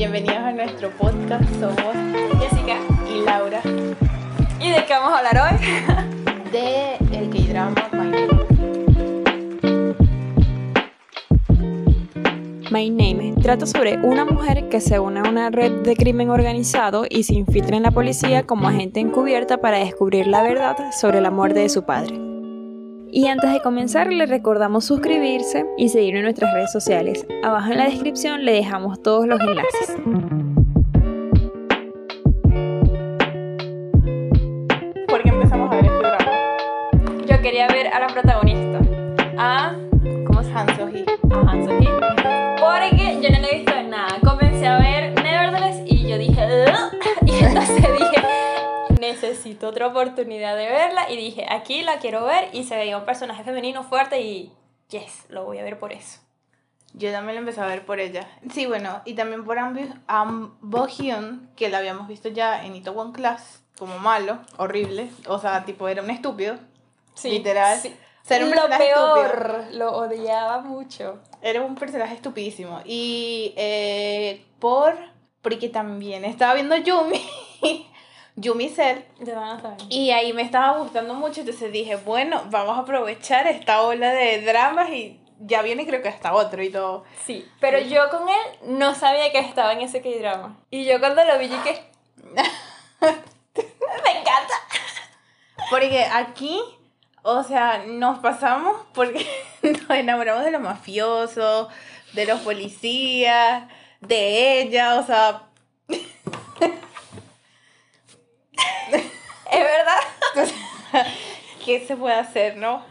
Bienvenidos a nuestro podcast. Somos Jessica. y Laura ¿Y de qué vamos a hablar hoy? de el K-drama My Name. My Name trata sobre una mujer que se une a una red de crimen organizado y se infiltra en la policía como agente encubierta para descubrir la verdad sobre la muerte de su padre. Y antes de comenzar, le recordamos suscribirse y seguirnos en nuestras redes sociales. Abajo en la descripción le dejamos todos los enlaces. ¿Por qué empezamos a ver este drama? Yo quería ver a la protagonista, necesito otra oportunidad de verla y dije, aquí la quiero ver y se veía un personaje femenino fuerte y yes, lo voy a ver por eso. Yo también lo empecé a ver por ella. Sí, bueno, y también por Ambi- Am Bo Hyun, que la habíamos visto ya en Itaewon Class, como malo, horrible. O sea, tipo, era un estúpido. Literal. sí. O sea, era un lo peor, lo odiaba mucho. Era un personaje estupidísimo. Y eh, por. Porque también estaba viendo Yumi. Yumi Cell. Ya van a saber. Y ahí me estaba gustando mucho. Entonces dije, bueno, vamos a aprovechar esta ola de dramas. Y ya viene, creo que hasta otro y todo. Sí, pero yo con él no sabía que estaba en ese K-drama. Y yo cuando lo vi dije, me encanta. Porque aquí, o sea, nos pasamos porque nos enamoramos de los mafiosos, de los policías, de ella, o sea, Es verdad. ¿qué se puede hacer, no?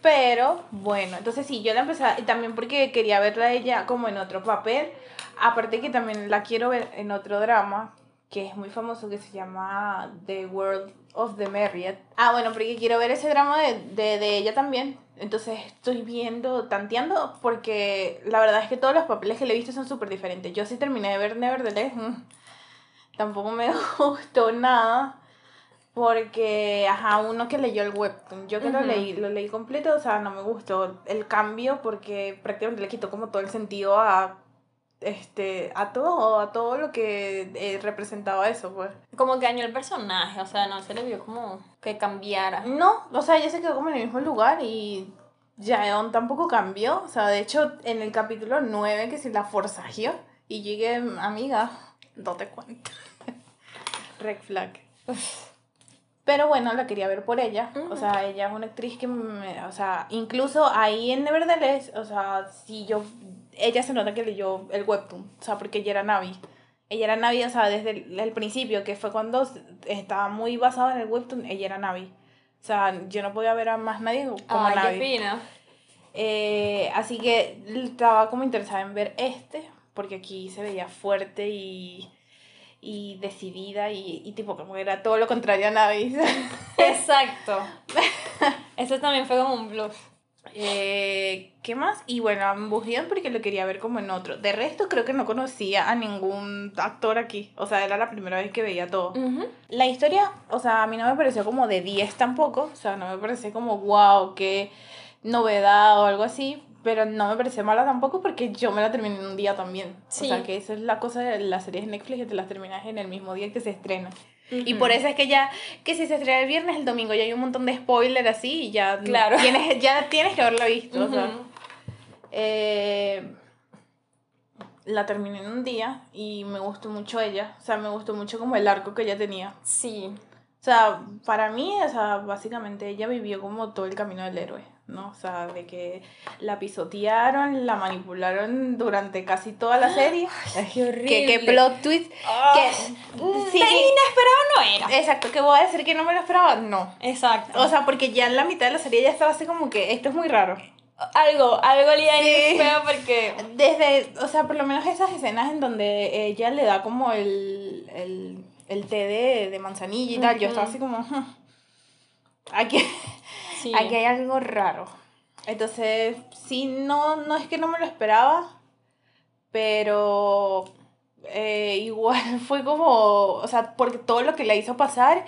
Pero, bueno, entonces sí, yo la empecé, y también porque quería verla ella como en otro papel, aparte que también la quiero ver en otro drama, que es muy famoso, que se llama The World of the Married. Ah, bueno, porque quiero ver ese drama de, de, de ella también, entonces estoy viendo, tanteando, porque la verdad es que todos los papeles que le he visto son súper diferentes. Yo sí terminé de ver Nevertheless, mm, tampoco me gustó nada. Porque, ajá, uno que leyó el webtoon, yo que lo leí, lo leí completo, o sea, no me gustó el cambio porque prácticamente le quitó como todo el sentido a, este, a todo, a todo lo que eh, representaba eso, pues. Como que dañó el personaje, o sea, no se le vio como que cambiara. No, o sea, ella se quedó como en el mismo lugar y Jaeon tampoco cambió, o sea, de hecho, en el capítulo 9 que se la forzajeó y llegué, amiga, no te cuento. Red flag. Pero bueno, la quería ver por ella. O Ujú. sea, ella es una actriz que me, o sea, incluso ahí en Nevertheless, o sea, si yo, ella se nota que leyó el webtoon, o sea, porque ella era Navi. Ella era Navi, o sea, desde el, el principio, que fue cuando estaba muy basado en el webtoon, ella era Navi. O sea, yo no podía ver a más nadie como Ay, qué Navi. fina. Eh, así que estaba como interesada en ver este, porque aquí se veía fuerte y, y decidida y, y tipo como era todo lo contrario a Navi. Exacto. Eso también fue como un bluff. Eh, ¿Qué más? Y bueno, a Bujian porque lo quería ver como en otro. De resto creo que no conocía a ningún actor aquí. O sea, era la primera vez que veía todo. La historia, o sea, a mí no me pareció como de 10 tampoco. O sea, no me pareció como wow, qué novedad o algo así. Pero no me pareció mala tampoco porque yo me la terminé en un día también. Sí. O sea, que esa es la cosa de las series de Netflix que te las terminas en el mismo día que se estrena. Y Ujú. por eso es que ya, que si se estrena el viernes, el domingo ya hay un montón de spoiler así y ya Claro. tienes, ya tienes que haberla visto. o sea. Eh, la terminé en un día y me gustó mucho ella. O sea, me gustó mucho como el arco que ella tenía. Sí. O sea, para mí, o sea, básicamente ella vivió como todo el camino del héroe, ¿no? O sea, de que la pisotearon, la manipularon durante casi toda la serie. Qué horrible. Que, que plot twist. Que, sí, Tan inesperado no era. exacto, que voy a decir que no me lo esperaba, no. Exacto. O sea, porque ya en la mitad de la serie ya estaba así como que esto es muy raro. algo, algo le Sí. feo porque. Desde, o sea, por lo menos esas escenas en donde ella le da como el, el, el té de, de manzanilla y tal, yo estaba así como, "Hmm, aquí, Sí. aquí hay algo raro. Entonces, sí, no, no es que no me lo esperaba, pero eh, igual fue como, o sea, porque todo lo que le hizo pasar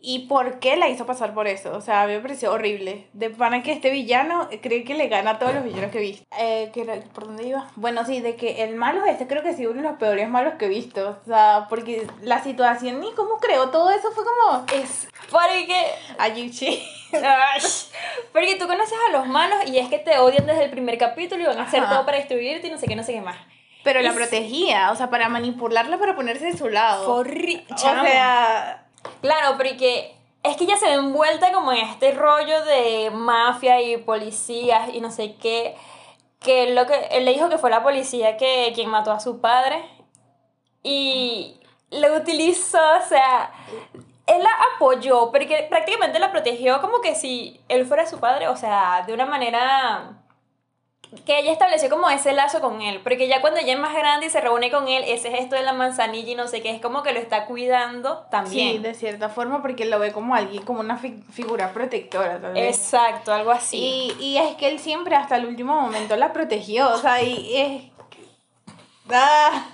y por qué la hizo pasar por eso. O sea, a mí me pareció horrible. De pana que este villano cree que le gana a todos los villanos que he visto. Eh, ¿qué era? ¿Por dónde iba? Bueno, sí, de que el malo este creo que sí uno de los peores malos que he visto. O sea, porque la situación y cómo creó todo eso fue como... Es porque... Ayuchi. porque tú conoces a los malos y es que te odian desde el primer capítulo y van a hacer todo para destruirte y no sé qué, no sé qué más. Pero la protegía, o sea, para manipularla para ponerse de su lado. Horrible. O sea Claro, porque es que ella se ve envuelta como en este rollo de mafia y policías y no sé qué. Que lo que él le dijo que fue la policía que quien mató a su padre. Y lo utilizó, o sea, él la apoyó, porque prácticamente la protegió como que si él fuera su padre, o sea, de una manera que ella estableció como ese lazo con él, porque ya cuando ella es más grande y se reúne con él, ese gesto de la manzanilla y no sé qué, es como que lo está cuidando también. Sí, de cierta forma, porque lo ve como alguien, como una figura protectora también. Exacto, algo así. Y, y, es que él siempre hasta el último momento la protegió, o sea, y es... Ah,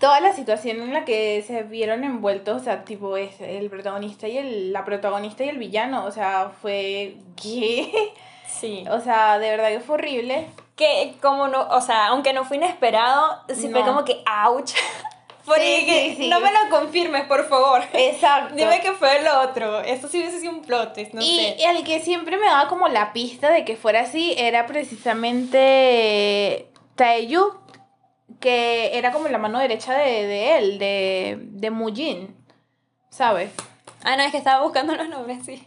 toda la situación en la que se vieron envueltos, o sea, tipo, es el protagonista y el, la protagonista y el villano, o sea, fue... ¿Qué? Sí. O sea, de verdad que fue horrible. Que como no, o sea, aunque no fue inesperado, sí fue como que ouch. Porque no me lo confirmes, por favor. Exacto. Dime que fue el otro. Esto sí hubiese sido un plot no y, sé. Y el que siempre me daba como la pista de que fuera así era precisamente Taeyu, que era como la mano derecha de, de él, de, de Mujin, ¿sabes? Ah, no, es que estaba buscando los nombres, sí.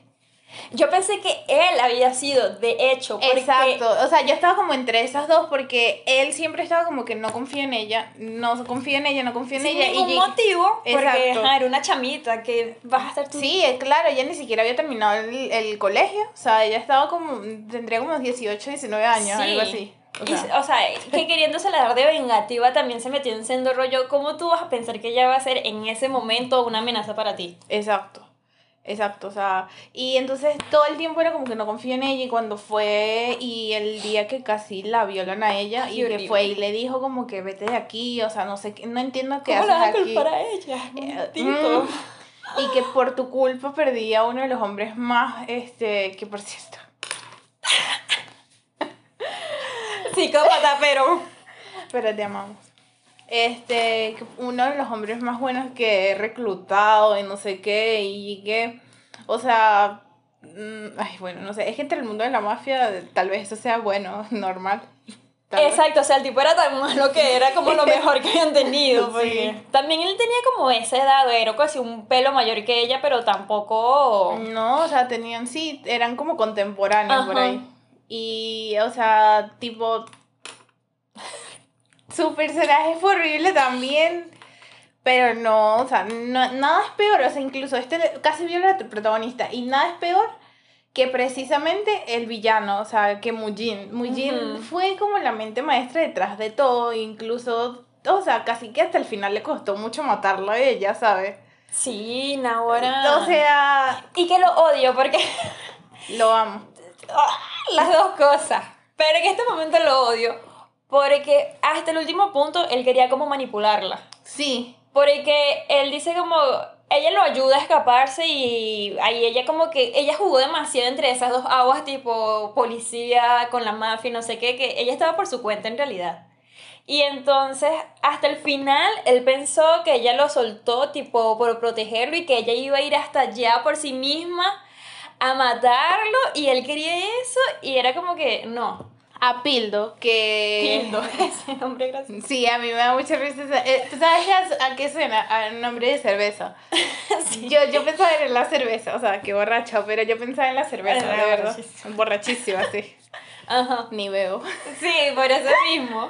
Yo pensé que él había sido, de hecho. Porque... Exacto. O sea, yo estaba como entre esas dos porque él siempre estaba como que no confía en ella, no confía en ella, no confía en ella. Sin ningún motivo. Porque era una chamita que vas a estar tú. Sí, claro, ella ni siquiera había terminado el, el, colegio. O sea, ella estaba como, tendría como 18, 19 años, algo así. O sea. o sea, que queriéndose la dar de vengativa también se metió en sendo rollo. ¿Cómo tú vas a pensar que ella va a ser en ese momento una amenaza para ti? Exacto. Exacto, o sea, y entonces todo el tiempo era como que no confía en ella y cuando fue y el día que casi la violan a ella y que fue y le dijo como que vete de aquí, o sea, no sé, no entiendo qué haces aquí. para ella? Eh, mm, y que por tu culpa perdí a uno de los hombres más, este, que por cierto. Psicópata, pero... Pero te amamos este, uno de los hombres más buenos que he reclutado y no sé qué, y que, o sea, mm, ay, bueno, no sé, es que entre el mundo de la mafia tal vez eso sea bueno, normal. Exacto, o sea, el tipo era tan malo que era como lo mejor que habían tenido. Porque También él tenía como esa edad, era casi un pelo mayor que ella, pero tampoco... No, o sea, tenían, sí, eran como contemporáneos por ahí. Y, o sea, tipo, su personaje fue horrible también. Pero no, o sea, nada es peor. O sea, incluso este casi viola a tu protagonista. Y nada es peor que precisamente el villano, o sea, que Mujin. Mujin fue como la mente maestra detrás de todo. Incluso, o sea, casi que hasta el final le costó mucho matarlo a ella, ¿sabes? Sí, ahora. O sea. Y que lo odio porque. Lo amo. Las dos cosas. Pero en este momento lo odio. Porque hasta el último punto él quería como manipularla. Sí. Porque él dice como, ella lo ayuda a escaparse y ahí ella como que, ella jugó demasiado entre esas dos aguas tipo policía con la mafia y no sé qué, que ella estaba por su cuenta en realidad. Y entonces, hasta el final, él pensó que ella lo soltó, tipo, por protegerlo y que ella iba a ir hasta allá por sí misma a matarlo y él quería eso y era como que, no, a Pildo, que... Pildo, ese nombre gracioso. Sí, a mí me da mucha risa. Eh, ¿Tú sabes a, qué suena? A nombre de cerveza. yo, yo pensaba en la cerveza, o sea, qué borracha, pero yo pensaba en la cerveza, de verdad. Borrachísima, sí. Ajá. Ni veo. Sí, por eso mismo.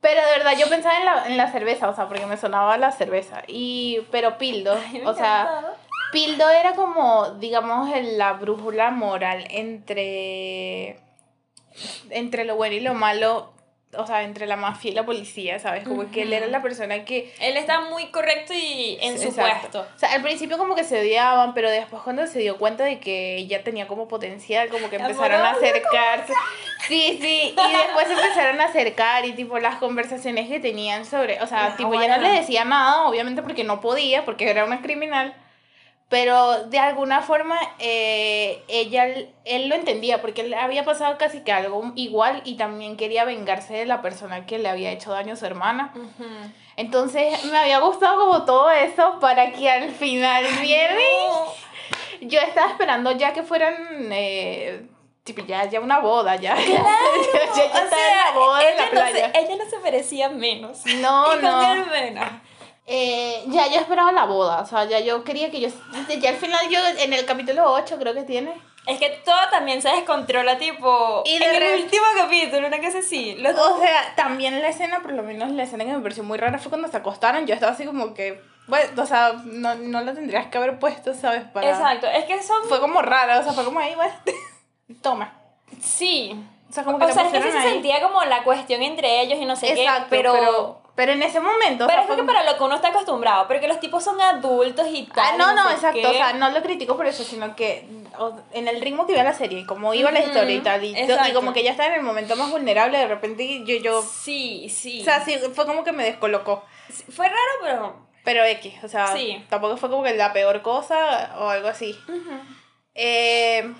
Pero de verdad, yo pensaba en la, en la cerveza, o sea, porque me sonaba la cerveza. Y, pero Pildo, o sea, Pildo era como, digamos, la brújula moral entre entre lo bueno y lo malo, o sea, entre la mafia y la policía, ¿sabes? Como que él era la persona que... Él está muy correcto y en su puesto. O sea, al principio como que se odiaban, pero después cuando se dio cuenta de que ella tenía como potencial, como que empezaron a acercarse. Sí, sí, y después empezaron a acercar y tipo las conversaciones que tenían sobre, o sea, tipo ya no le decía nada, obviamente porque no podía, porque era una criminal Pero de alguna forma eh, ella, él lo entendía porque le había pasado casi que algo igual y también quería vengarse de la persona que le había hecho daño a su hermana. Entonces me había gustado como todo eso para que al final viernes yo estaba esperando ya que fueran eh, tipo ya, ya una boda ya. Claro, ya, ya, o estaba en sea, la boda en ella, la no playa. se, ella no se merecía menos. No, y con no. Hermena. Eh, ya yo esperaba la boda, o sea, ya yo quería que yo, ya al final yo en el capítulo 8 creo que tiene, Es que todo también se descontrola, tipo. Y en el último capítulo, una cosa así. Los o sea, también la escena, por lo menos la escena que me pareció muy rara fue cuando se acostaron, yo estaba así como que, bueno, o sea, no, no lo tendrías que haber puesto, ¿sabes? Para... Exacto, es que son. Fue como rara, o sea, fue como ahí, bueno, toma. Sí. O sea, como que O sea, es que sí se sentía como la cuestión entre ellos y no sé Exacto, qué, pero. pero, pero en ese momento, o pero sea, es que para lo que uno está acostumbrado, porque los tipos son adultos y tal. Ah, no, no, sé exacto. qué. O sea, no lo critico por eso, sino que en el ritmo que iba la serie, como iba la historia y tal, y, como que ya estaba en el momento más vulnerable, de repente yo, yo, Sí, sí. o sea, sí, fue como que me descolocó. Sí, Fue raro, pero. Pero X, o sea, Sí. tampoco fue como que la peor cosa o algo así. Eh,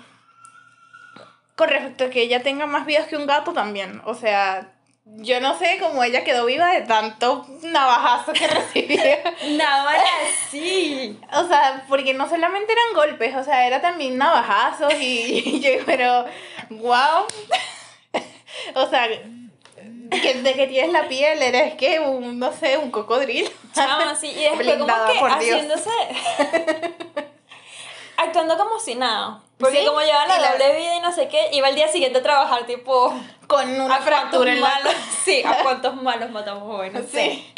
con respecto a que ella tenga más vidas que un gato también, o sea, yo no sé cómo ella quedó viva de tanto navajazo que recibía. Nada más así. O sea, porque no solamente eran golpes, o sea, era también navajazos y, yo, pero, wow. o sea, que, de que tienes la piel, eres que un, no sé, un cocodrilo. Chama, sí. Y después como que por Dios. haciéndose... actuando como si nada. Porque Sí, como llevan la la- doble vida y no sé qué, iba al día siguiente a trabajar tipo... Con una ¿a fractura en la malos? Sí, a cuántos malos matamos sé. Sí,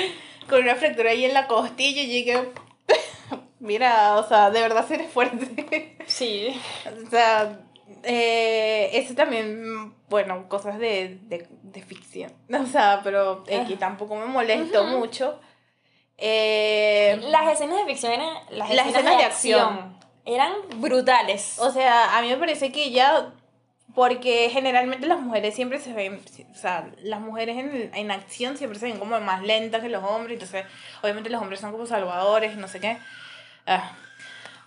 con una fractura ahí en la costilla y llegué. Mira, o sea, de verdad eres fuerte. Sí. o sea, eh, eso también, bueno, cosas de, de, de ficción. O sea, pero X tampoco me molestó mucho. Eh, Las escenas de ficción eran... Las, Las escenas, de acción. Eran brutales. o sea, a mí me parece que ya. Porque generalmente las mujeres siempre se ven, o sea, las mujeres en, en acción siempre se ven como más lentas que los hombres, entonces obviamente los hombres son como salvadores, no sé qué. Ah.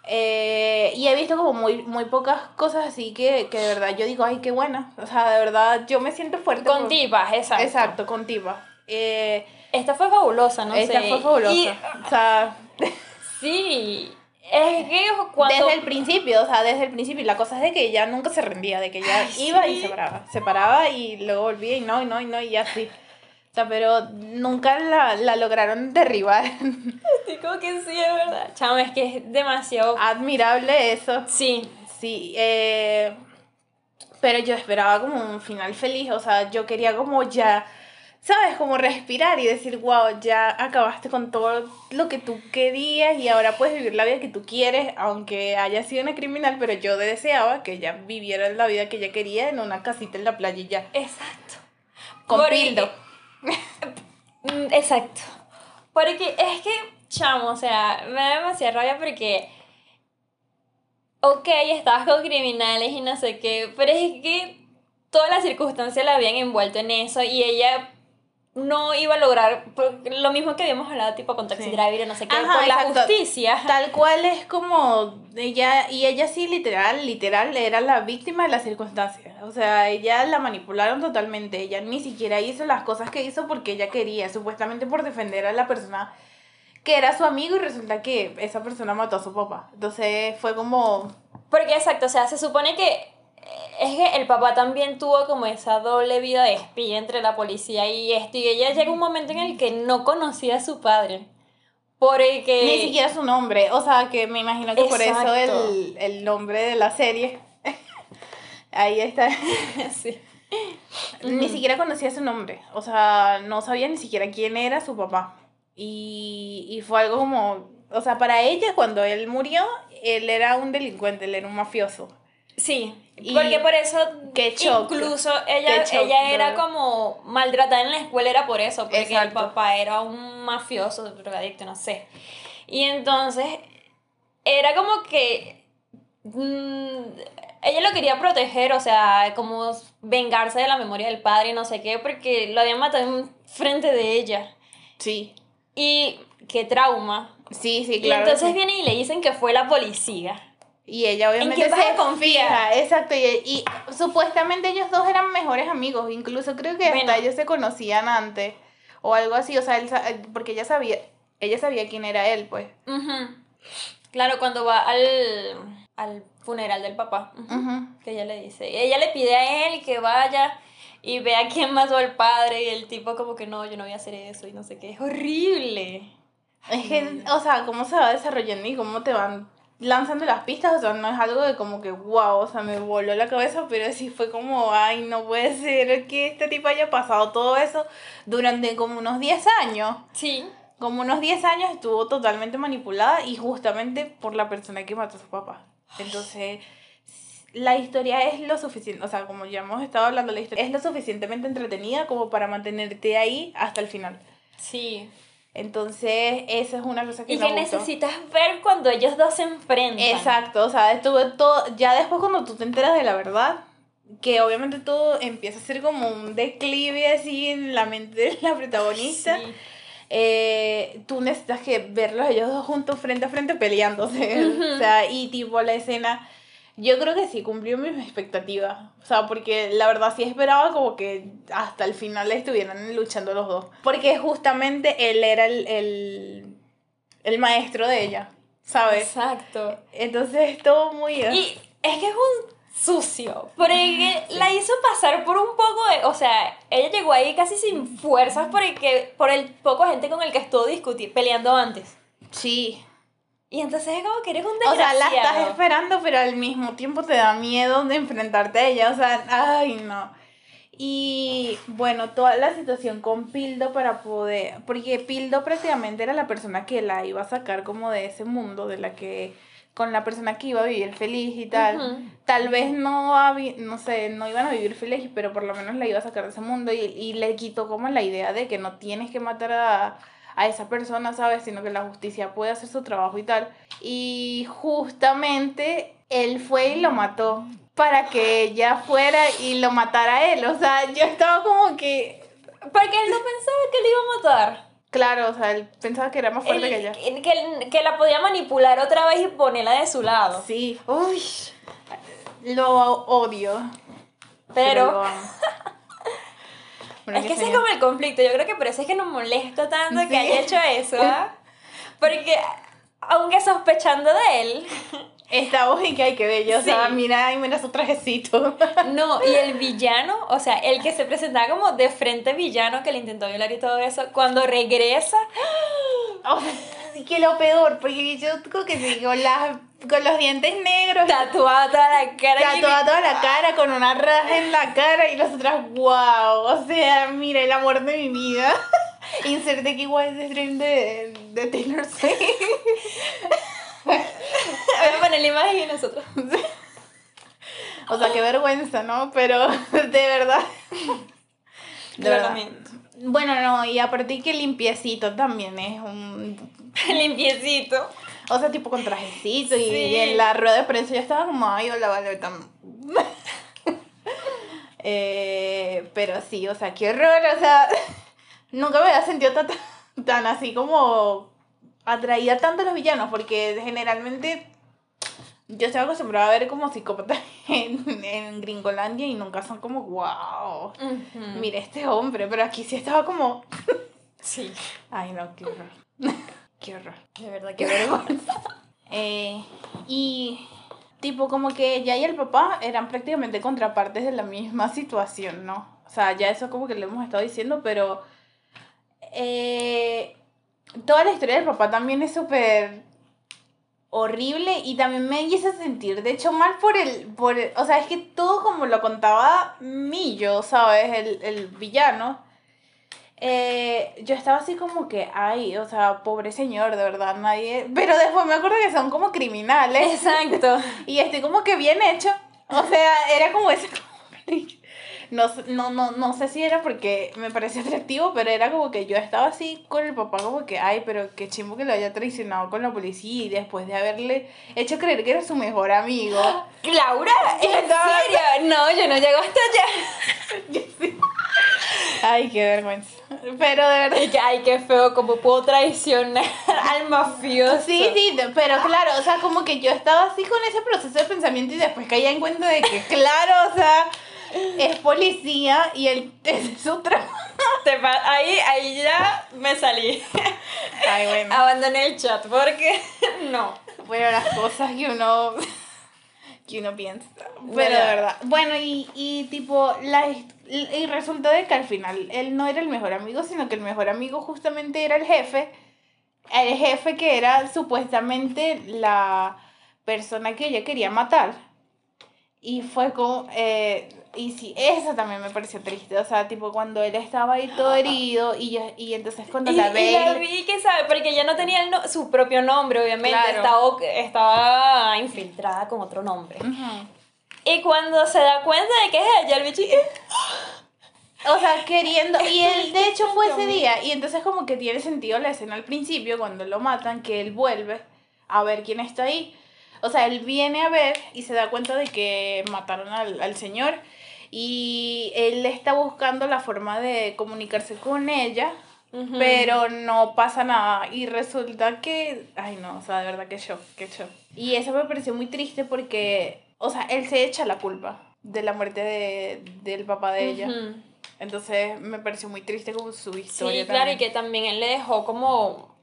Eh, y he visto como muy, muy pocas cosas así que, que de verdad yo digo, ay, qué buena. O sea, de verdad yo me siento fuerte. Con por- tipas, exacto. Exacto, con tipa. Eh, Esta fue fabulosa, no esta sé. fue fabulosa. Y- o sea, sí. Es que cuando... desde el principio, o sea, desde el principio. Y la cosa es de que ella nunca se rendía, de que ella Ay, iba y se paraba. Se paraba y luego volvía y no, y no, y no, y así. O sea, pero nunca la, la lograron derribar. Digo que sí, es verdad. Chamo, es que es demasiado... Admirable eso. Sí. Sí, eh, pero yo esperaba como un final feliz, o sea, yo quería como ya, ¿sabes? Como respirar y decir, wow, ya acabaste con todo lo que tú querías y ahora puedes vivir la vida que tú quieres, aunque haya sido una criminal, pero yo deseaba que ella viviera la vida que ella quería en una casita en la playa y ya, Exacto. con Porque- pildo. Mm, Exacto. Porque es que, chamo, o sea, me da demasiada rabia porque. Ok, estabas con criminales y no sé qué, pero es que todas las circunstancias la habían envuelto en eso y ella no iba a lograr lo mismo que habíamos hablado, tipo con Taxi Sí. Driver y no sé qué, Ajá, por la justicia. Tal cual es como ella, y ella sí literal, literal era la víctima de las circunstancias. O sea, ella la manipularon totalmente. Ella ni siquiera hizo las cosas que hizo porque ella quería, supuestamente por defender a la persona que era su amigo y resulta que esa persona mató a su papá. Entonces fue como... Porque exacto, o sea, se supone que es que el papá también tuvo como esa doble vida de espía entre la policía y esto, y ella llega un momento en el que no conocía a su padre. Porque... Ni siquiera su nombre. O sea, que me imagino que por eso Exacto. el, el nombre de la serie... Ahí está. Sí. Ni siquiera conocía su nombre. O sea, no sabía ni siquiera quién era su papá. Y, y fue algo como. O sea, para ella, cuando él murió, él era un delincuente, él era un mafioso. Sí, Y- porque por eso incluso ella, ella era como maltratada en la escuela, era por eso, porque el papá era un mafioso, drogadicto, no sé. Y entonces era como que mm, ella lo quería proteger, o sea, como vengarse de la memoria del padre y no sé qué, porque lo habían matado en frente de ella. Sí. Y qué trauma. Sí, sí, Y claro. entonces sí. vienen y le dicen que fue la policía. Y ella obviamente quién vas se a confiar? fija, exacto, y, y supuestamente ellos dos eran mejores amigos, incluso creo que Bueno. hasta ellos se conocían antes, o algo así, o sea, él sa- porque ella sabía, ella sabía quién era él, pues. Claro, cuando va al, al funeral del papá. Que ella le dice. Ella le pide a él que vaya y vea quién mató al padre. Y el tipo, como que no, yo no voy a hacer eso. Y no sé qué. Es horrible. Es que, o sea, cómo se va desarrollando y cómo te van lanzando las pistas, o sea, no es algo de como que, wow, o sea, me voló la cabeza, pero sí fue como, ay, no puede ser que este tipo haya pasado todo eso durante como unos 10 años. Sí. Como unos 10 años estuvo totalmente manipulada y justamente por la persona que mató a su papá. Entonces, la historia es lo suficiente, o sea, como ya hemos estado hablando, la historia es lo suficientemente entretenida como para mantenerte ahí hasta el final. Sí. Entonces, eso es una cosa que Y me que gustó. necesitas ver cuando ellos dos se enfrentan. Exacto, o sea, estuvo todo, ya después cuando tú te enteras de la verdad, que obviamente todo empieza a ser como un declive así en la mente de la protagonista. Sí. eh, tú necesitas que verlos ellos dos juntos frente a frente peleándose. O sea, y tipo la escena, yo creo que sí cumplió mis expectativas. O sea, porque la verdad sí esperaba como que hasta el final estuvieran luchando los dos. Porque justamente él era el, el, el maestro de ella, ¿sabes? Exacto. Entonces todo muy... Y es que es un sucio, porque la hizo pasar por un poco de, o sea, ella llegó ahí casi sin fuerzas por el que, por el poco gente con el que estuvo discutiendo, peleando antes. Sí. Y entonces es como que eres un O sea, desgraciado. la estás esperando, pero al mismo tiempo te da miedo de enfrentarte a ella. O sea, ay, no. Y bueno, toda la situación con Pildo para poder. Porque Pildo prácticamente era la persona que la iba a sacar como de ese mundo, de la que. con la persona que iba a vivir feliz y tal. Ujú. Tal vez no, no sé, no iban a vivir feliz, pero por lo menos la iba a sacar de ese mundo y, y le quitó como la idea de que no tienes que matar a, a esa persona, ¿sabes? Sino que la justicia puede hacer su trabajo y tal. Y justamente él fue y lo mató para que ella fuera y lo matara a él. O sea, yo estaba como que... Porque él no pensaba que le iba a matar. Claro, o sea, él pensaba que era más fuerte que ella. que, que- la podía manipular otra vez y ponerla de su lado. Sí, uy, lo odio. Pero. Bueno, es que ese es como el conflicto. Yo creo que por eso es que nos molesta tanto Sí. que haya hecho eso. ¿ah? Porque aunque sospechando de él, Esta voz y que hay que bello, o sea, mira, ay, mira su trajecito. no, y el villano, o sea, el que se presentaba como de frente villano que le intentó violar y todo eso, cuando regresa, O sea, sí que lo peor, porque yo creo que sí, con, las, con los dientes negros, tatuada toda la cara. tatuada toda la cara, con una raja en la cara, y nosotras, wow, o sea, mira, el amor de mi vida. Inserte que igual es stream de, de Taylor Swift. Voy a poner la imagen y nosotros. O sea, qué vergüenza, ¿no? Pero, de verdad. De verdad. Bueno, no, y aparte que limpiecito también es un Limpiecito. O sea, tipo con trajecito y, Sí. en la rueda de prensa yo estaba como, ay, hola, vale, tan... eh, pero sí, o sea, qué horror, o sea, nunca me había sentido tan, tan así como atraída tanto a los villanos, porque generalmente yo estoy acostumbrada a ver como psicópatas en, en Gringolandia y nunca son como, wow, Ujú. mira este hombre, pero aquí sí estaba como, Sí, ay, no, qué horror, qué horror. de verdad, qué vergüenza. Eh, y tipo como que ella y el papá eran prácticamente contrapartes de la misma situación, ¿no? O sea, ya eso como que le hemos estado diciendo, pero eh, toda la historia del papá también es súper horrible y también me hizo sentir, de hecho, mal por el, por el- o sea, es que todo como lo contaba Millo, ¿sabes? El, el villano. Eh, yo estaba así como que, ay, o sea, pobre señor, de verdad, nadie... Pero después me acuerdo que son como criminales. Exacto. Y estoy como que bien hecho. O sea, era como ese. No, no, no, no sé si era porque me parecía atractivo, pero era como que yo estaba así con el papá, como que, ay, pero qué chimbo que lo haya traicionado con la policía y después de haberle hecho creer que era su mejor amigo. Laura, ¿en serio? No, yo no llego hasta allá. Ay, qué vergüenza. Pero de verdad. Y que, ay, qué feo, como puedo traicionar al mafioso. Sí, sí, pero claro, o sea, como que yo estaba así con ese proceso de pensamiento y después caía en cuenta de que, claro, o sea, es policía y él es su trabajo. Ahí, ahí ya me salí. Ay, bueno. Abandoné el chat porque no. Bueno, las cosas que uno que uno piensa. Pero de verdad. Bueno, y, y tipo, la, y resulta de que al final él no era el mejor amigo, sino que el mejor amigo justamente era el jefe. El jefe que era supuestamente la persona que ella quería matar. Y fue como... eh, y sí, eso también me pareció triste. O sea, tipo, cuando él estaba ahí todo herido y, ya- y entonces cuando Y, la y ve... la vi que sabe, porque ella no tenía el no- su propio nombre, obviamente. Claro. Estaba, estaba infiltrada con otro nombre. Y cuando se da cuenta de que es ella, el bicho. O sea, queriendo. Y él, de hecho, fue ese día. Y entonces, como que tiene sentido la escena al principio, cuando lo matan, que él vuelve a ver quién está ahí. O sea, él viene a ver y se da cuenta de que mataron al, al señor. Y él está buscando la forma de comunicarse con ella. Pero no pasa nada. Y resulta que. Ay, no, o sea, de verdad que shock, que shock. Y eso me pareció muy triste porque. O sea, él se echa la culpa de la muerte de, del papá de ella. Entonces me pareció muy triste como su historia. Sí, claro, y que también él le dejó como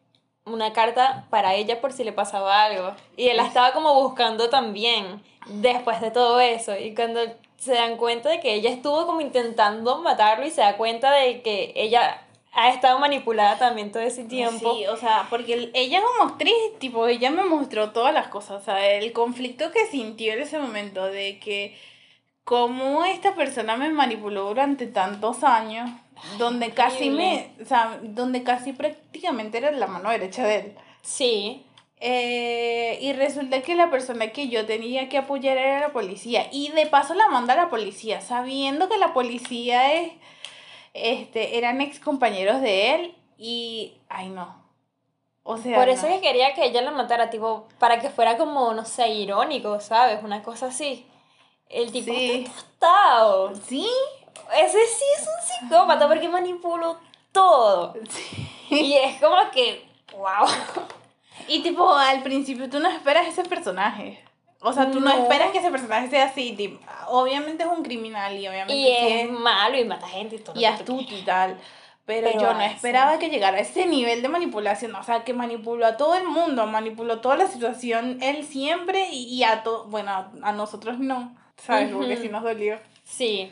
una carta para ella por si le pasaba algo. Y él la estaba como buscando también después de todo eso. Y cuando se dan cuenta de que ella estuvo como intentando matarlo y se da cuenta de que ella ha estado manipulada también todo ese tiempo. Sí, o sea, porque el- ella como actriz, tipo, ella me mostró todas las cosas, o sea, el conflicto que sintió en ese momento de que cómo esta persona me manipuló durante tantos años, donde casi me, o sea, donde casi prácticamente era la mano derecha de él. Sí. Eh, y resulta que la persona que yo tenía que apoyar era la policía. Y de paso la manda a la policía, sabiendo que la policía es, este, eran ex compañeros de él. Y, ay no. O sea, Por eso no. que quería que ella la matara, tipo, para que fuera como, no sé, irónico, ¿sabes? Una cosa así. El tipo Sí. está. Sí. Ese sí es un psicópata porque manipuló todo. Y es como que, wow. Y tipo, al principio tú no esperas ese personaje. O sea, tú no, No. esperas que ese personaje sea así. tipo, obviamente es un criminal y obviamente Y es malo y mata gente y todo. y astuto y tal. Pero, Pero yo no esperaba que llegara a ese nivel de manipulación. O sea, que manipuló a todo el mundo, manipuló toda la situación él siempre y, y a todo. Bueno, a, nosotros no. ¿Sabes? Porque sí nos dolió. Sí.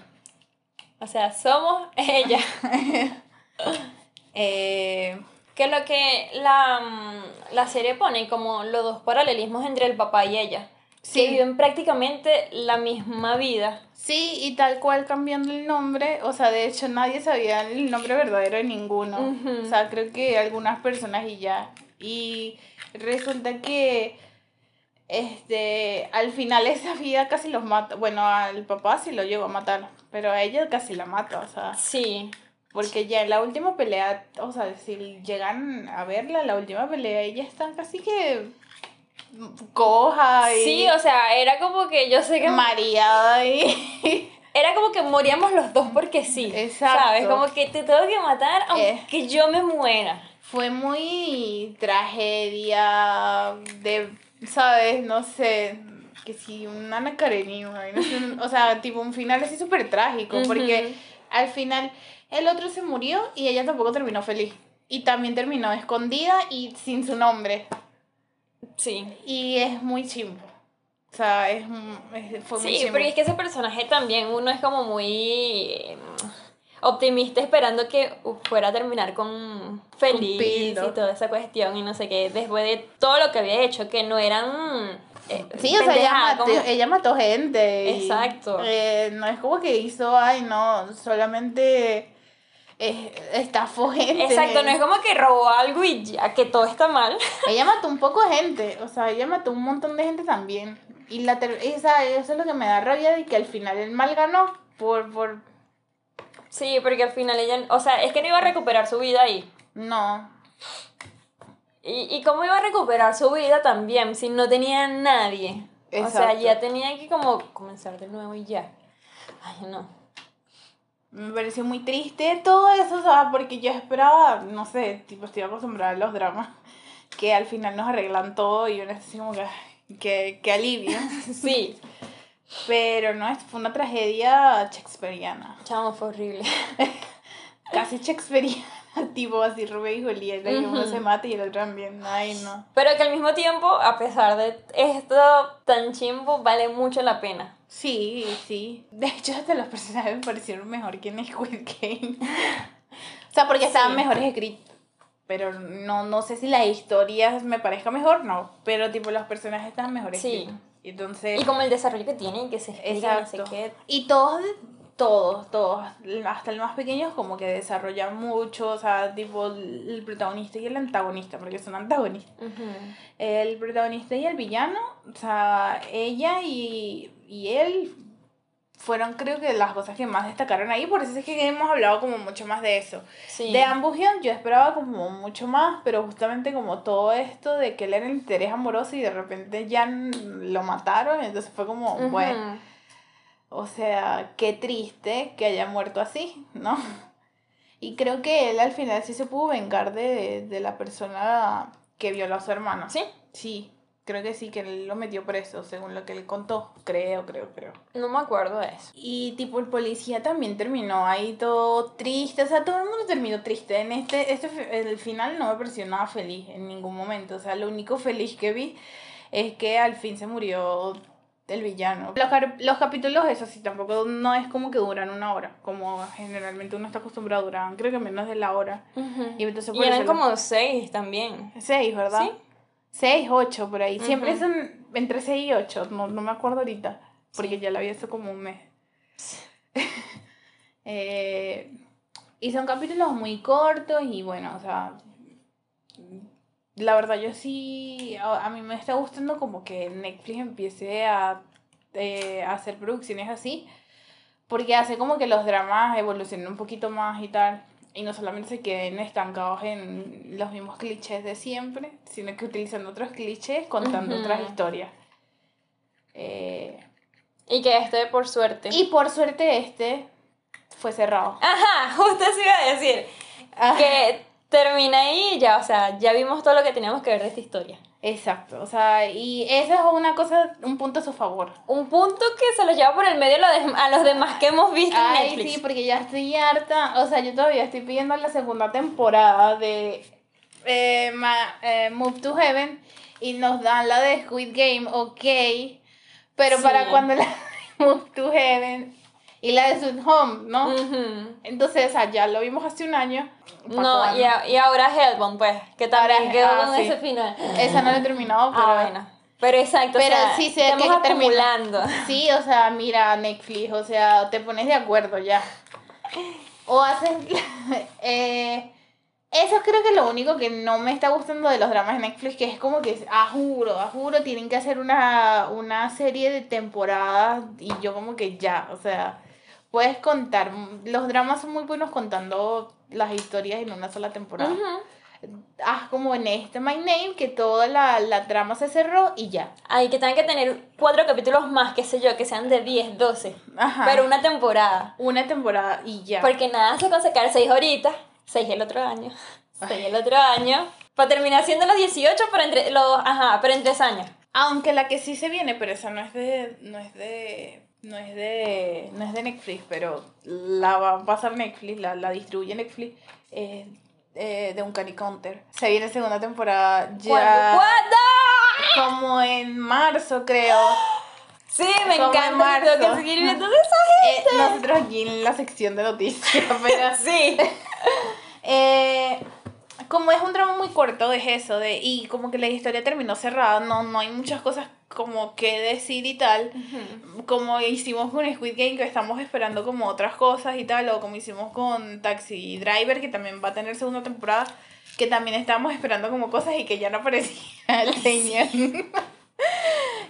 O sea, somos ella. Eh, Que lo que la, mm, la serie pone como los dos paralelismos entre el papá y ella. Sí. Que viven prácticamente la misma vida. sí, y tal cual cambiando el nombre. O sea, de hecho, nadie sabía el nombre verdadero de ninguno. O sea, creo que algunas personas y ya. Y resulta que. Este, al final esa vida casi los mata. Bueno, al papá sí lo llegó a matar, pero a ella casi la mata, o sea, Sí. Porque ya en la última pelea, o sea, si llegan a verla, la última pelea, ella está casi que coja y Sí, o sea, era como que yo sé que mareada y Era como que moríamos los dos porque sí. Exacto. ¿Sabes? Como que te tengo que matar Eh. aunque yo me muera. fue muy tragedia de, ¿sabes? No sé, que si una Ana Karenina, o sea, tipo un final así súper trágico, porque. Al final el otro se murió y ella tampoco terminó feliz. Y también terminó escondida y sin su nombre. Sí. Y es muy chimbo. O sea, es, es- fue muy Sí, chimbo. porque es que ese personaje también uno es como muy eh, optimista esperando que uh, fuera a terminar con feliz y toda esa cuestión y no sé qué, después de todo lo que había hecho, que no eran... eh, Sí, o sea, ella mató, ella mató gente. y, Exacto. eh, no es como que hizo, ay, no, solamente eh, estafó gente. Exacto, no es como que robó algo y ya, que todo está mal. Ella mató un poco de gente, o sea, ella mató un montón de gente también. Y la esa, eso es lo que me da rabia de que al final el mal ganó por, por, Sí, porque al final ella, o sea, es que no iba a recuperar su vida ahí. no. ¿Y, y cómo iba a recuperar su vida también si no tenía nadie? O sea, ya tenía que como comenzar de nuevo y ya. Ay, no. Me pareció muy triste todo eso, sea, porque yo esperaba, no sé, tipo, estoy acostumbrada a los dramas, que al final nos arreglan todo y es así como que, que, que alivio. Sí. Pero no, fue una tragedia shakespeariana. Chamo, fue horrible. Casi shakespeariana, tipo así Rubén y Julieta, y uno Ujú. se mata y el otro también. Ay, no. Pero que al mismo tiempo, a pesar de esto tan chimbo, vale mucho la pena. Sí, sí. De hecho, hasta los personajes me parecieron mejor que en Squid Game. o sea, porque estaban Sí. mejores escritos. Pero no, no sé si la historia me parezca mejor, no. Pero tipo, los personajes estaban mejor Sí. escritos. Entonces. Y como el desarrollo que tienen, que se explica, no sé qué. Y todos, todos, todos, hasta el más pequeño, como que desarrollan mucho, o sea, tipo el protagonista y el antagonista, porque son antagonistas. El protagonista y el villano, o sea, ella y, y él fueron creo que las cosas que más destacaron ahí, por eso es que hemos hablado como mucho más de eso. Sí. De Hyun yo esperaba como mucho más, pero justamente como todo esto de que él era el interés amoroso y de repente ya lo mataron, entonces fue como, bueno, o sea, qué triste que haya muerto así, ¿no? Y creo que él al final sí se pudo vengar de, de la persona que violó a su hermano. ¿Sí? Sí, creo que sí, que él lo metió preso, según lo que él contó. Creo, creo, creo. No me acuerdo de eso. Y tipo el policía también terminó ahí todo triste, o sea, todo el mundo terminó triste. En este, este el final no me pareció nada feliz en ningún momento, o sea, lo único feliz que vi es que al fin se murió el villano. Los, los capítulos, eso sí, tampoco no es como que duran una hora, como generalmente uno está acostumbrado a durar, creo que menos de la hora. Y entonces Y eran como seis también. Seis, ¿verdad? Sí. Seis, ocho, por ahí. Siempre Ujú. son entre seis y ocho, no, no me acuerdo ahorita, porque ya la vi hace como un mes. Eh, y son capítulos muy cortos y bueno, o sea, la verdad yo sí, a, a mí me está gustando como que Netflix empiece a, eh, a hacer producciones así, porque hace como que los dramas evolucionen un poquito más y tal, y no solamente se queden estancados en los mismos clichés de siempre, sino que utilizan otros clichés contando otras historias. Eh, Y que este, por suerte. y por suerte este fue cerrado. Ajá, justo eso iba a decir. Ah. Que termina ahí y ya, o sea, ya vimos todo lo que teníamos que ver de esta historia. Exacto, o sea, y eso es una cosa, un punto a su favor. Un punto que se lo lleva por el medio a los, los demás que hemos visto en Ay, Netflix. sí, porque ya estoy harta, o sea, yo todavía estoy pidiendo la segunda temporada de eh, Ma- eh, Move to Heaven y nos dan la de Squid Game, ok, pero Sí. para cuando la de Move to Heaven y la de Sweet Home, ¿no? Ujú. Entonces, o sea, ya lo vimos hace un año. ¿pa' No, y, a- y ahora Hellbound, pues, que también Ahora- quedó ah, con sí. ese final. Esa no la he terminado, pero... Ah, bueno. Pero exacto, Pero o sea, sí que estamos termina. acumulando. Sí, o sea, mira Netflix, o sea, te pones de acuerdo ya. O hacen... eh, eso creo que es lo único que no me está gustando de los dramas de Netflix, que es como que, a juro, a juro, tienen que hacer una, una serie de temporadas y yo como que ya, o sea, puedes contar, los dramas son muy buenos contando las historias en una sola temporada. Ujú. Haz como en este My Name, que toda la, la trama se cerró y ya. Ay, que tengan que tener cuatro capítulos más, qué sé yo, que sean de 10, 12. Ajá. Pero una temporada. Una temporada y ya. Porque nada se con sacar 6 ahorita, 6 el otro año, 6 el otro año, para terminar siendo los 18, pero entre, los, ajá, pero en 3 años. Aunque la que sí se viene, pero esa no es de. no es de. No es de. no es de Netflix, pero la va a pasar Netflix, la, la distribuye Netflix, es eh, de un Cani Counter. Se viene segunda temporada ya. ¿Cuándo? Como en marzo, creo. Sí, me Como en encanta, tengo que marzo. seguir viendo de esa Eh, nosotros aquí en la sección de noticias, pero. Sí. Eh, como es un drama muy corto, es eso, de, y como que la historia terminó cerrada, no, no hay muchas cosas como que decir y tal, como hicimos con Squid Game, que estamos esperando como otras cosas y tal, o como hicimos con Taxi Driver, que también va a tener segunda temporada, que también estábamos esperando como cosas y que ya no aparecía el señor.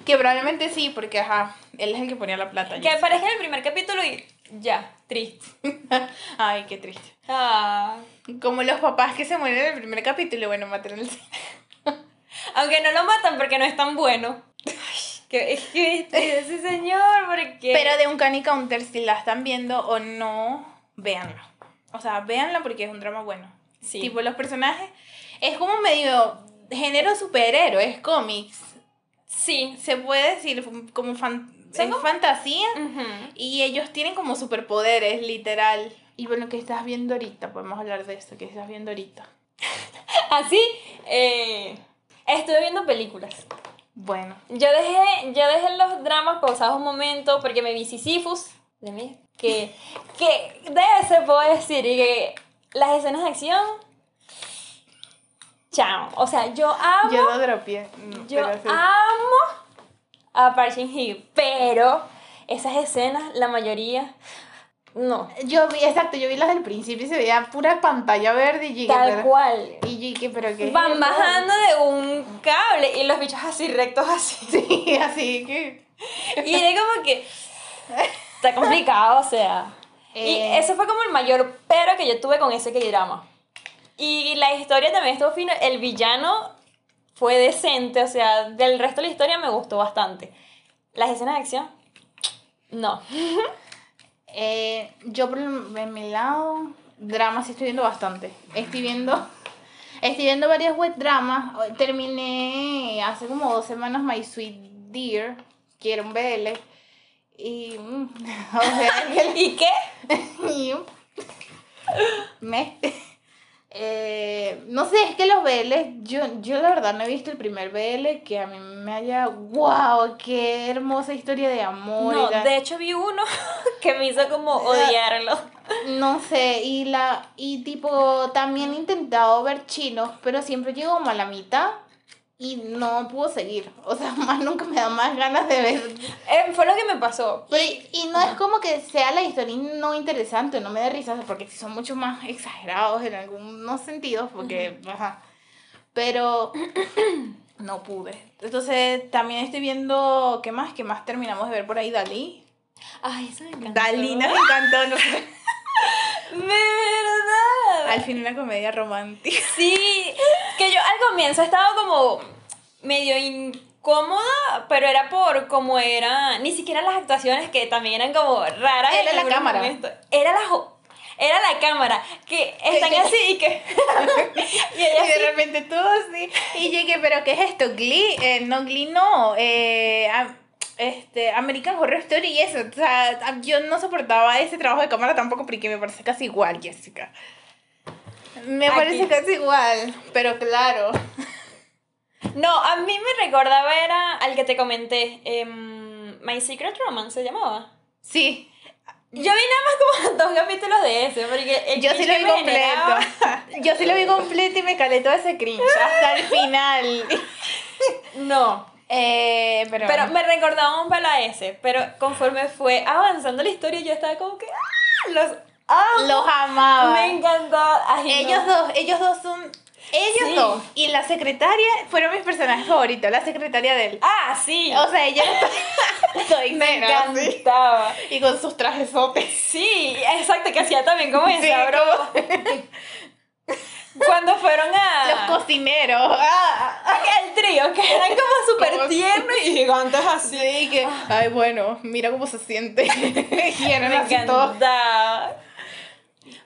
que probablemente sí, porque ajá, él es el que ponía la plata. Que ya. aparezca en el primer capítulo y ya, triste. Ay, qué triste. Ah. Como los papás que se mueren en el primer capítulo, bueno, mataron el Aunque no lo matan porque no es tan bueno. Que es que este, ese señor, porque. Pero de un Canny Counter, si la están viendo o no, véanlo. O sea, véanlo porque es un drama bueno. Sí. Tipo, los personajes es como medio género superhéroes, cómics. Sí. Se puede decir como fan, Son como- fantasía y ellos tienen como superpoderes, literal. Y bueno, ¿qué estás viendo ahorita? Podemos hablar de esto, ¿qué estás viendo ahorita? Así, eh, estuve viendo películas. Bueno, Yo dejé, yo dejé los dramas pausados un momento porque me vi Sisyphus de mí. Que, que de ese puedo decir y que las escenas de acción. Chao. O sea, yo amo. yo lo dropeé. mm, Yo pero sí. amo a Park Shin Hye, pero esas escenas, la mayoría, no. Yo vi, exacto, yo vi las del principio y se veía pura pantalla verde y llegué, Tal pero- cual. Y llegué, pero ¿qué es Van bajando de un cable y los bichos así rectos así. Sí, así que... Y era como que está complicado, o sea. Y Eh. eso fue como el mayor pero que yo tuve con ese K-drama. Y la historia también estuvo fina. El villano fue decente, o sea, del resto de la historia me gustó bastante. Las escenas de acción, no. Eh, yo por en mi lado, dramas sí estoy viendo bastante. Estoy viendo, estoy viendo varias web dramas. Terminé hace como dos semanas My Sweet Dear, que era un BL. Y, mm, o sea, ¿Y qué? y, me, eh, no sé, es que los BL, yo, yo la verdad no he visto el primer BL que a mí me haya, wow, qué hermosa historia de amor. No, de hecho vi uno que me hizo como odiarlo. No sé, y la y tipo también he intentado ver chinos, pero siempre llego como a la mitad y no puedo seguir. O sea, más nunca me da más ganas de ver. Eh, fue lo que me pasó. Y, y no es como que sea la historia no interesante, no me da risa, porque sí son mucho más exagerados en algunos sentidos, porque, ajá. Pero no pude. Entonces también estoy viendo, ¿qué más? ¿Qué más terminamos de ver por ahí? Dalí. Ay, eso me encantó. Dalí nos encantó. ¿no? De verdad. Al fin una comedia romántica. Sí, que yo al comienzo estaba como medio incómoda, pero era por cómo era, ni siquiera las actuaciones que también eran como raras. Era en la cámara. momentos. Era la era la cámara, que están así y que... y Y de repente todo así. Y llegué, ¿pero qué es esto? Glee. Eh, no, Glee no. Eh, este, American Horror Story y eso. O sea, yo no soportaba ese trabajo de cámara tampoco porque me parece casi igual, Jessica. Me Aquí. parece casi igual. Pero claro. No, a mí me recordaba era al que te comenté, em, My Secret Romance se llamaba. Sí. Yo vi nada más como dos capítulos de ese, porque el Yo sí lo vi generaba- completo. Yo sí lo vi completo y me calé todo ese cringe hasta el final. No, Eh, pero. Pero me recordaba un pelo a ese, pero conforme fue avanzando la historia yo estaba como que ¡ah! los los amaba. Me encantaba. Ay, Ellos no. dos, ellos dos son. Ellos Sí. dos. Y la secretaria fueron mis personajes favoritos, la secretaria de él. Ah, sí. O sea, ella soy me encantaba. Y con sus trajesotes. Sí, exacto, que hacía también como Sí, esa broma. Cuando fueron a Los cocineros. Ah, el trío, que eran como súper tiernos y gigantes así. sí, que. Ay, bueno, mira cómo se siente. y eran Me así todos.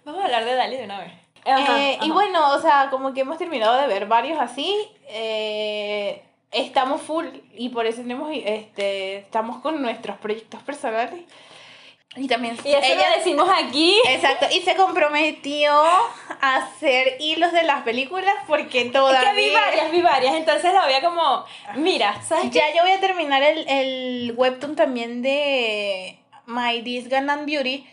Vamos a hablar de Dali de una vez. Ajá, Eh, Y ajá. bueno, o sea, como que hemos terminado de ver varios así. eh, estamos full y por eso tenemos, este, estamos con nuestros proyectos personales. Y también Y eso lo decimos aquí. Exacto, y se comprometió a hacer hilos de las películas porque Es todavía... que vi varias, vi varias, entonces la voy a como, mira, ¿sabes qué? Ya yo voy a terminar el, el webtoon también de My This Gangnam Beauty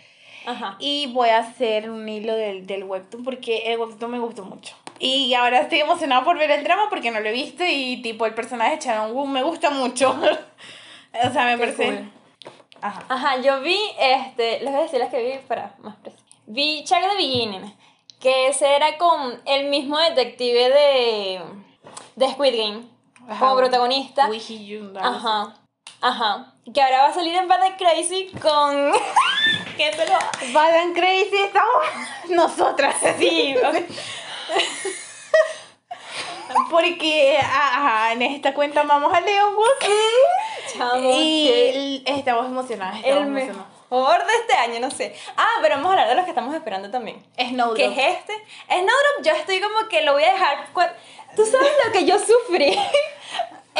Ajá. y voy a hacer un hilo del, del webtoon porque el webtoon me gustó mucho. Y ahora estoy emocionada por ver el drama porque no lo he visto y tipo el personaje de Charon Woo me gusta mucho. o sea, me Qué parece... cool. Ajá. Ajá, yo vi, este, les voy a decir las que vi para más preciso. Vi Chuck the Beginning, que ese era con el mismo detective de, de Squid Game, Ajá. como protagonista. Wee. Ajá, ajá. Que ahora va a salir en Bad and Crazy con... que se lo... Bad and Crazy estamos nosotras. Sí, ok. Porque ajá, en esta cuenta vamos a Leon Wood. Chamo, que Y estamos emocionadas. Estamos el emocionadas. mejor de este año, no sé. Ah, pero vamos a hablar de los que estamos esperando también. Snowdrop. ¿Qué es este? Snowdrop, yo estoy como que lo voy a dejar. ¿Tú sabes lo que yo sufrí?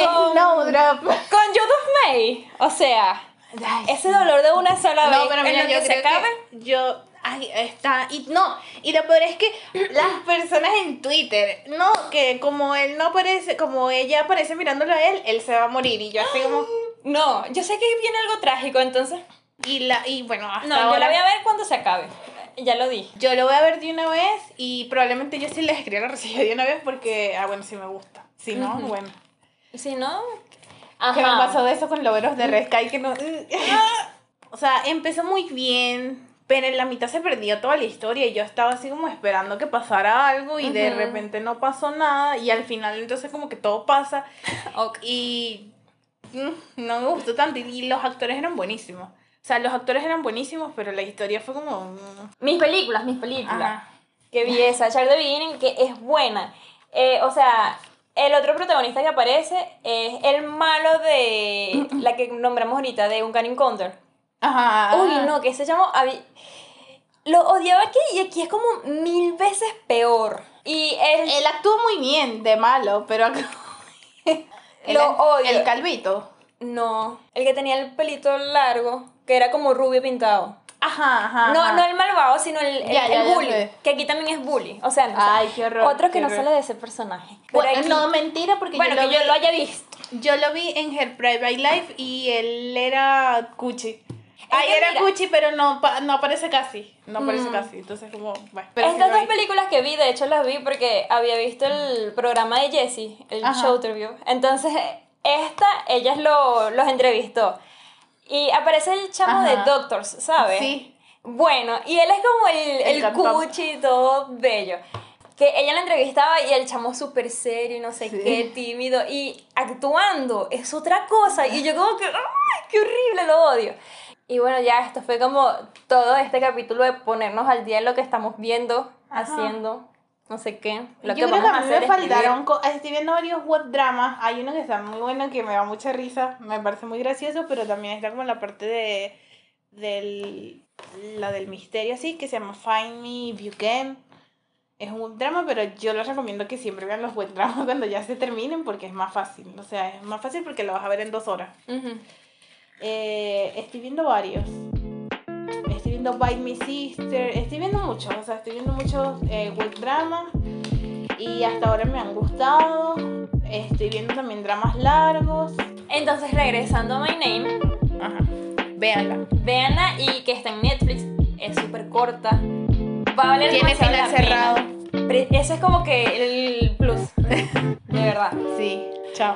con, Snowdrop. con Youth of May. O sea, Ay, ese dolor de una sola vez No, pero mira, en lo yo que se acabe. que yo ay, está y no, y lo peor es que las personas en Twitter, no, que como él no aparece, como ella aparece mirándolo a él, él se va a morir y yo así como No, yo sé que viene algo trágico, entonces. y la y bueno, hasta No, yo ahora la voy a ver cuando se acabe. Ya lo dije. yo lo voy a ver de una vez y probablemente yo sí les escriba la reseña de una vez porque ah bueno, sí me gusta. Si no, Ujú. bueno. Si no. ¿Qué me Ajá. pasó de eso con Loveros de Sky que no O sea, empezó muy bien, pero en la mitad se perdió toda la historia y yo estaba así como esperando que pasara algo y de Ujú. repente no pasó nada y al final entonces como que todo pasa Ok. y mm, no me gustó tanto y los actores eran buenísimos. O sea, los actores eran buenísimos, pero la historia fue como... mm, Mis películas, mis películas. Ajá. Que vi esa, Charlie the Beginning, que es buena. Eh, o sea, el otro protagonista que aparece es el malo de la que nombramos ahorita, de Un Encounter. Ajá. Uy, no, que se llamó... Avi- Lo odiaba aquí y aquí es como mil veces peor. Y él... Él actuó muy bien de malo, pero... Él Lo odio. El calvito. No, el que tenía el pelito largo, que era como rubio pintado. Ajá, ajá. No, ajá. no el malvado, sino el, el, Ya, ya, el ya bully. Que aquí también es bully. O sea, no, Ay, qué horror, Otro que no sale de ese personaje. Pero Bueno, aquí- no, mentira, porque bueno, yo, que lo yo vi, lo haya visto. yo lo vi en Her Private Life y él era Gucci. Ay, que era mira- Gucci, pero no, pa- no aparece casi. No aparece Mm. casi. Entonces, como. Bueno, Estas dos películas que vi, de hecho las vi porque había visto el programa de Jessie, el Ajá. show interview. Entonces, esta, ellas lo, los entrevistó. Y aparece el chamo Ajá. de Doctors, ¿sabes? Sí. Bueno, y él es como el, El el, cuchi, todo bello. Que ella la entrevistaba y el chamo súper serio y no sé Sí. qué, tímido. Y actuando es otra cosa. Y yo como que, ¡ay, qué horrible, lo odio! Y bueno, ya esto fue como todo este capítulo de ponernos al día en lo que estamos viendo, Ajá. haciendo, no sé qué. Lo Yo creo que a mí me faltaron. Estoy viendo varios web dramas. Hay uno que está muy bueno que me da mucha risa. Me parece muy gracioso, pero también está como la parte de. del. la del misterio así, que se llama Find Me If You Can. Es un web drama, pero yo les recomiendo que siempre vean los web dramas cuando ya se terminen porque es más fácil. O sea, es más fácil porque lo vas a ver en dos horas. Ujú. Eh, estoy viendo varios. Estoy viendo Bite Me Sister. Estoy viendo muchos. O sea, estoy viendo muchos eh, web dramas. Y hasta ahora me han gustado. Estoy viendo también dramas largos. Entonces, regresando a My Name, Ajá. Véanla. véanla y que está en Netflix. Es súper corta. Va a valer Tiene final pena. cerrado. Eso es como que el plus. De verdad. Sí. Chao.